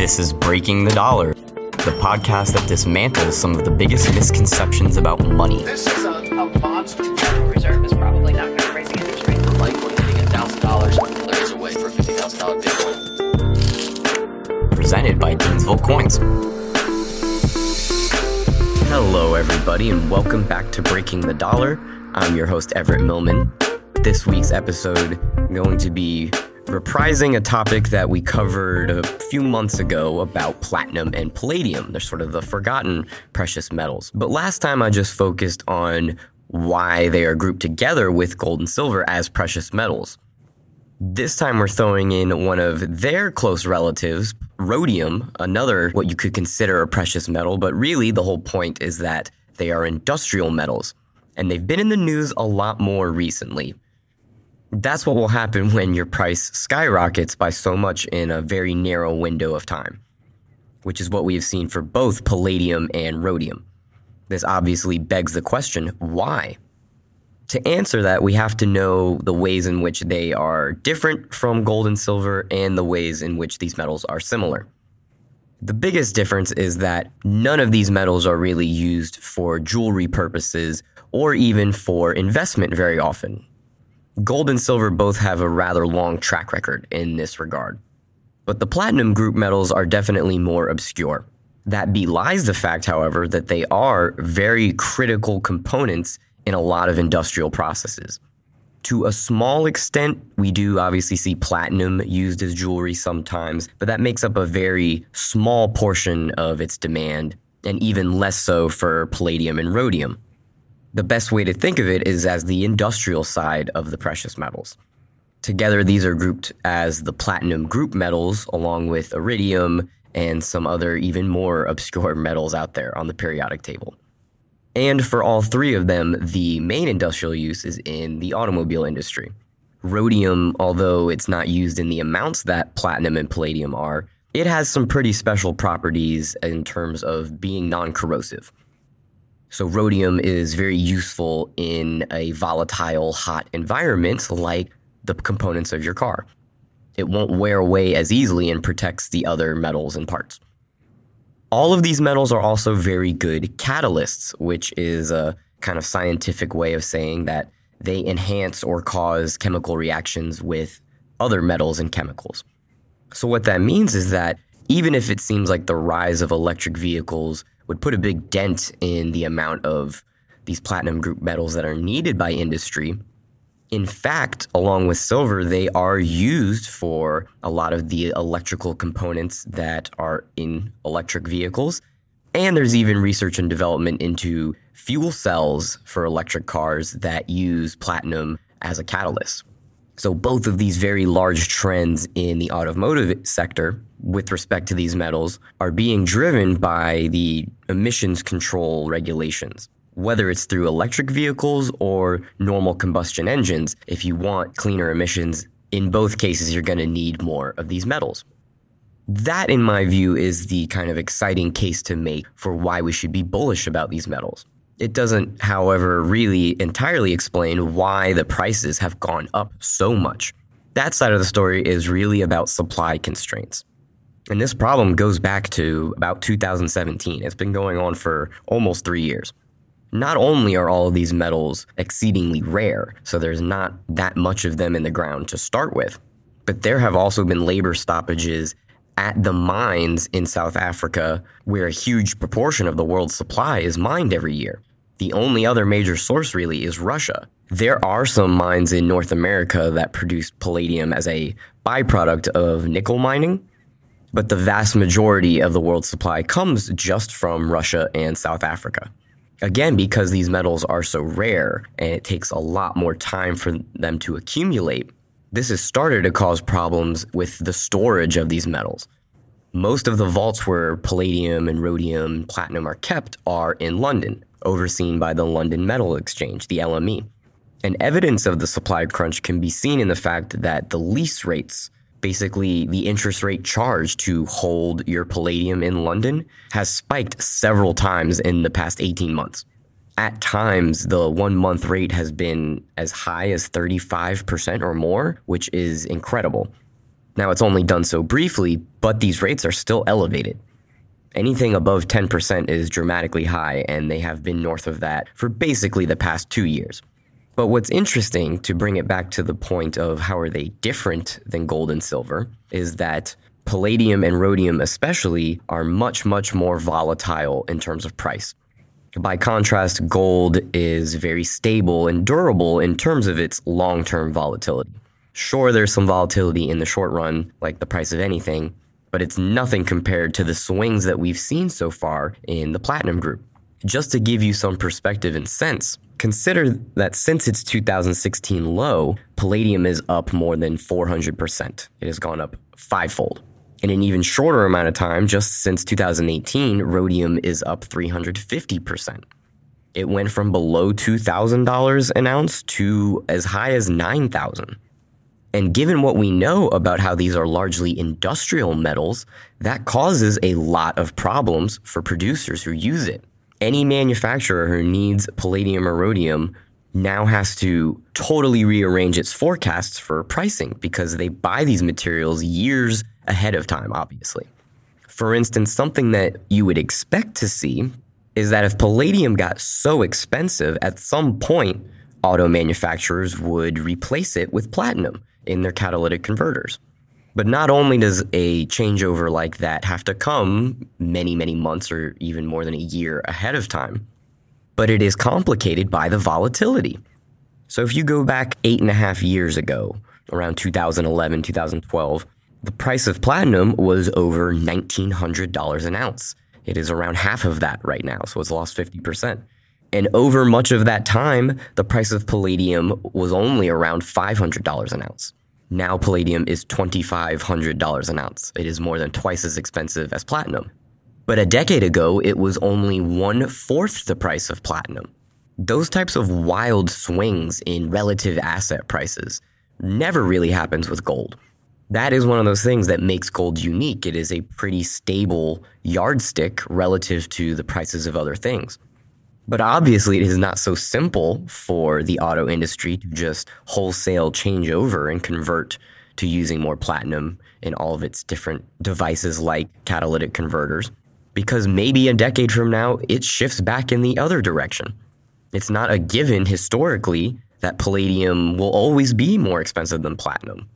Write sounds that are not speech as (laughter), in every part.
This is Breaking the Dollar, the podcast that dismantles some of the biggest misconceptions about money. This is a, a monster. Reserve is probably not going to raise the interest rate. Litecoin hitting a thousand dollars. There is a way for a fifty thousand dollar Bitcoin. Presented by Gainesville Coins. Hello, everybody, and welcome back to Breaking the Dollar. I'm your host, Everett Millman. This week's episode going to be reprising a topic that we covered a few months ago about platinum and palladium. They're sort of the forgotten precious metals. But last time I just focused on why they are grouped together with gold and silver as precious metals. This time we're throwing in one of their close relatives, rhodium, another what you could consider a precious metal, but really the whole point is that they are industrial metals, and they've been in the news a lot more recently. That's what will happen (laughs) when your price skyrockets by so much in a very narrow window of time, which is what we have seen for both palladium and rhodium. This obviously begs the question why? To answer that, we have to know the ways in which they are different from gold and silver and the ways in which these metals are similar. The biggest difference is that none of these metals are really used for jewelry purposes or even for investment very often. Gold and silver both have a rather long track record in this regard. But the platinum group metals are definitely more obscure. That belies the fact, however, that they are very critical components in a lot of industrial processes. To a small extent, we do obviously see platinum used as jewelry sometimes, but that makes up a very small portion of its demand, and even less so for palladium and rhodium. The best way to think of it is as the industrial side of the precious metals. Together, these are grouped as the platinum group metals, along with iridium and some other even more (laughs) obscure metals out there on the periodic table. And for all three of them, the main industrial use is in the automobile industry. Rhodium, although it's not used in the amounts that platinum and palladium are, it has some pretty special properties in terms of being non corrosive. So, rhodium is very useful in a volatile, hot environment like the components of your car. It won't wear away as easily and protects the other metals and parts. All of these metals are also very good catalysts, which is a kind of scientific way of saying that they enhance or cause chemical reactions with other metals and chemicals. So, what that means is that even if it seems like the rise of electric vehicles would put a big dent in the amount of these platinum group metals that are needed by industry. In fact, along with silver, they are used for a lot of the electrical components that are in electric vehicles. And there's even research and development into fuel cells for electric cars that use platinum as a catalyst. So, both of these very large trends in the automotive sector with respect to these metals are being driven by the emissions control regulations. Whether it's through electric vehicles or normal combustion engines, if you want cleaner emissions, in both cases, you're going to need more of these metals. That, in my view, is the kind of exciting case to make for why we should be bullish about these metals. It doesn't, however, really entirely explain why the prices have gone up so much. That side of the story is really about supply constraints. And this problem goes back to about 2017. It's been going on for almost three years. Not only are all of these metals exceedingly rare, so there's not that much of them in the ground to start with, but there have also been labor stoppages at the mines in South Africa, where a huge proportion of the world's supply is mined every year. The only other major source really is Russia. There are some mines in North America that produce palladium as a byproduct of nickel mining, but the vast majority of the world's supply comes just from Russia and South Africa. Again, because these metals are so rare and it takes a lot more time for them to accumulate, this has started to cause problems with the storage of these metals. Most of the vaults where palladium and rhodium and platinum are kept are in London, overseen by the London Metal Exchange, the LME. And evidence of the supply crunch can be seen in the fact that the lease rates basically the interest rate charged to hold your palladium in London has spiked several times in the past 18 months. At times, the one month rate has been as high as 35% or more, which is incredible. Now, it's only done so briefly, but these rates are still elevated. Anything above 10% is dramatically high, and they have been north of that for basically the past two years. But what's interesting to bring it back to the point of how are they different than gold and silver is that palladium and rhodium, especially, are much, much more volatile in terms of price. By contrast, gold is very stable and durable in terms of its long term volatility. Sure, there's some volatility in the short run, like the price of anything, but it's nothing compared to the swings that we've seen so far in the platinum group. Just to give you some perspective and sense, consider that since its 2016 low, palladium is up more than 400%. It has gone up fivefold. In an even shorter amount of time, just since 2018, rhodium is up 350%. It went from below $2,000 an ounce to as high as 9,000. And given what we know about how these are largely industrial metals, that causes a lot of problems for producers who use it. Any manufacturer who needs palladium or rhodium now has to totally rearrange its forecasts for pricing because they buy these materials years ahead of time, obviously. For instance, something that you would expect to see is that if palladium got so expensive, at some point, auto manufacturers would replace it with platinum in their catalytic converters. But not only does a changeover like that have to come many, many months or even more than a year ahead of time, but it is complicated by the volatility. So if you go back eight and a half years ago, around 2011, 2012, the price of platinum was over $1,900 an ounce. It is around half of that right now, so it's lost 50%. And over much of that time, the price of palladium was only around $500 an ounce. Now, palladium is $2,500 an ounce. It is more than twice as expensive as platinum. But a decade ago, it was only one fourth the price of platinum. Those types of wild swings in relative asset prices never really happens with gold. That is one of those things that makes gold unique. It is a pretty stable yardstick relative to the prices of other things. But obviously, it is not so simple for the auto industry to just wholesale change over and convert to using more platinum in all of its different devices like catalytic converters. Because maybe a decade from now, it shifts back in the other direction. It's not a given historically that palladium will always be more expensive than platinum.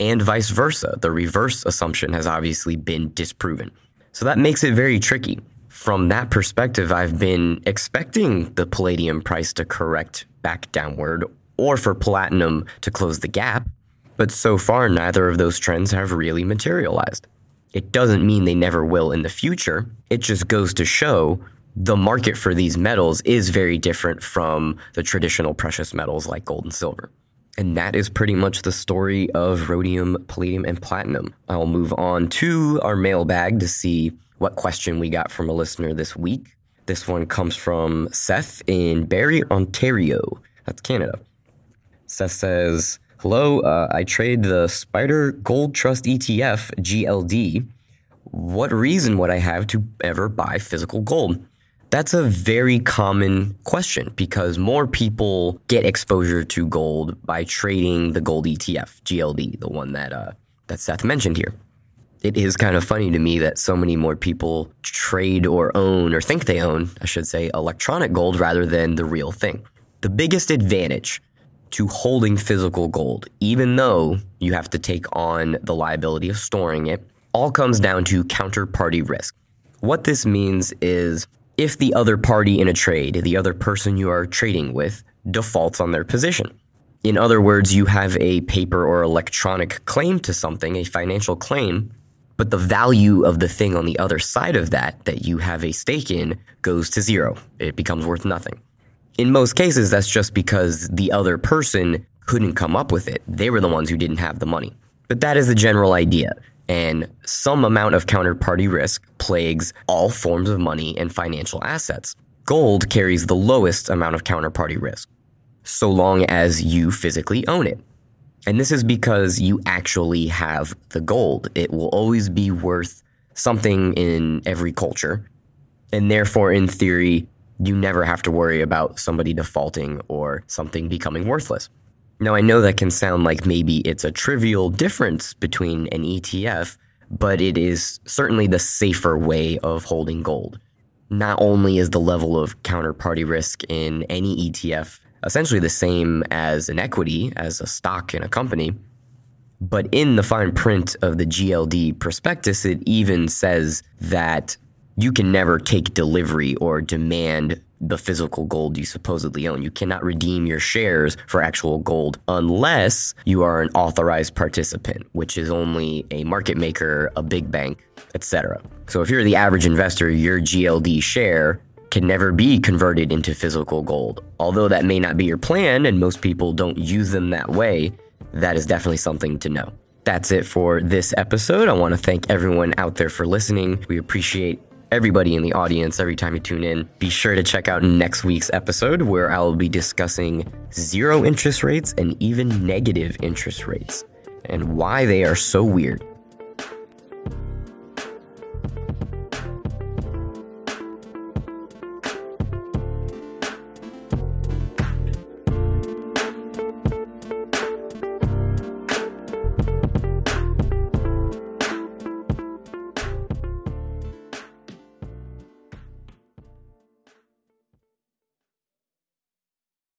And vice versa. The reverse assumption has obviously been disproven. So that makes it very tricky from that perspective, I've been expecting the palladium price to correct back downward or for platinum to close the gap. But so far, neither of those trends have really materialized. It doesn't mean they never will in the future. It just goes to show the market for these metals is very different from the traditional precious metals like gold and silver. And that is pretty much the story of rhodium, palladium, and platinum. I'll move on to our mailbag to see what question we got from a listener this week. This one comes from Seth in Barrie, Ontario. That's Canada. Seth says, Hello, uh, I trade the SPDR Gold Trust ETF, GLD. What reason would I have to ever buy physical gold? That's a very common question because more people get exposure to gold by trading the gold ETF, GLD, the one that uh, that Seth mentioned here it is kind of funny to me that so many more people trade or own or think they own, I should say, electronic gold rather than the real thing. The biggest advantage to holding physical gold, even though you have to take on the liability of storing it, all comes down to counterparty risk. What this means is if the other party in a trade, the other person you are trading with, defaults on their position. In other words, you have a paper or electronic claim to something, a financial claim, but the value of the thing on the other side of that that you have a stake in goes to zero. It becomes worth nothing. In most cases, that's just because the other person couldn't come up with it. They were the ones who didn't have the money. But that is the general idea. And some amount of counterparty risk plagues all forms of money and financial assets. Gold carries the lowest amount of counterparty risk, so long as you physically own it. And this is because you actually have the gold. It will always be worth something in every culture. And therefore, in theory, you never have to worry about somebody defaulting or something becoming worthless. Now, I know that can sound like maybe it's a trivial difference between an ETF, but it is certainly the safer way of holding gold. Not only is the level of counterparty risk in any ETF essentially the same as an equity, as a stock in a company, but in the fine print of the GLD prospectus, it even says that you can never take delivery or demand the physical gold you supposedly own. You cannot redeem your shares for actual gold unless you are an authorized participant, which is only a market maker, a big bank, etc. So if you're the average investor, your GLD share can never be converted into physical gold. Although that may not be your plan and most people don't use them that way, that is definitely something to know. That's it for this episode. I want to thank everyone out there for listening. We appreciate everybody in the audience every time you tune in. Be sure to check out next week's episode where I will be discussing zero interest rates and even negative interest rates and why they are so weird.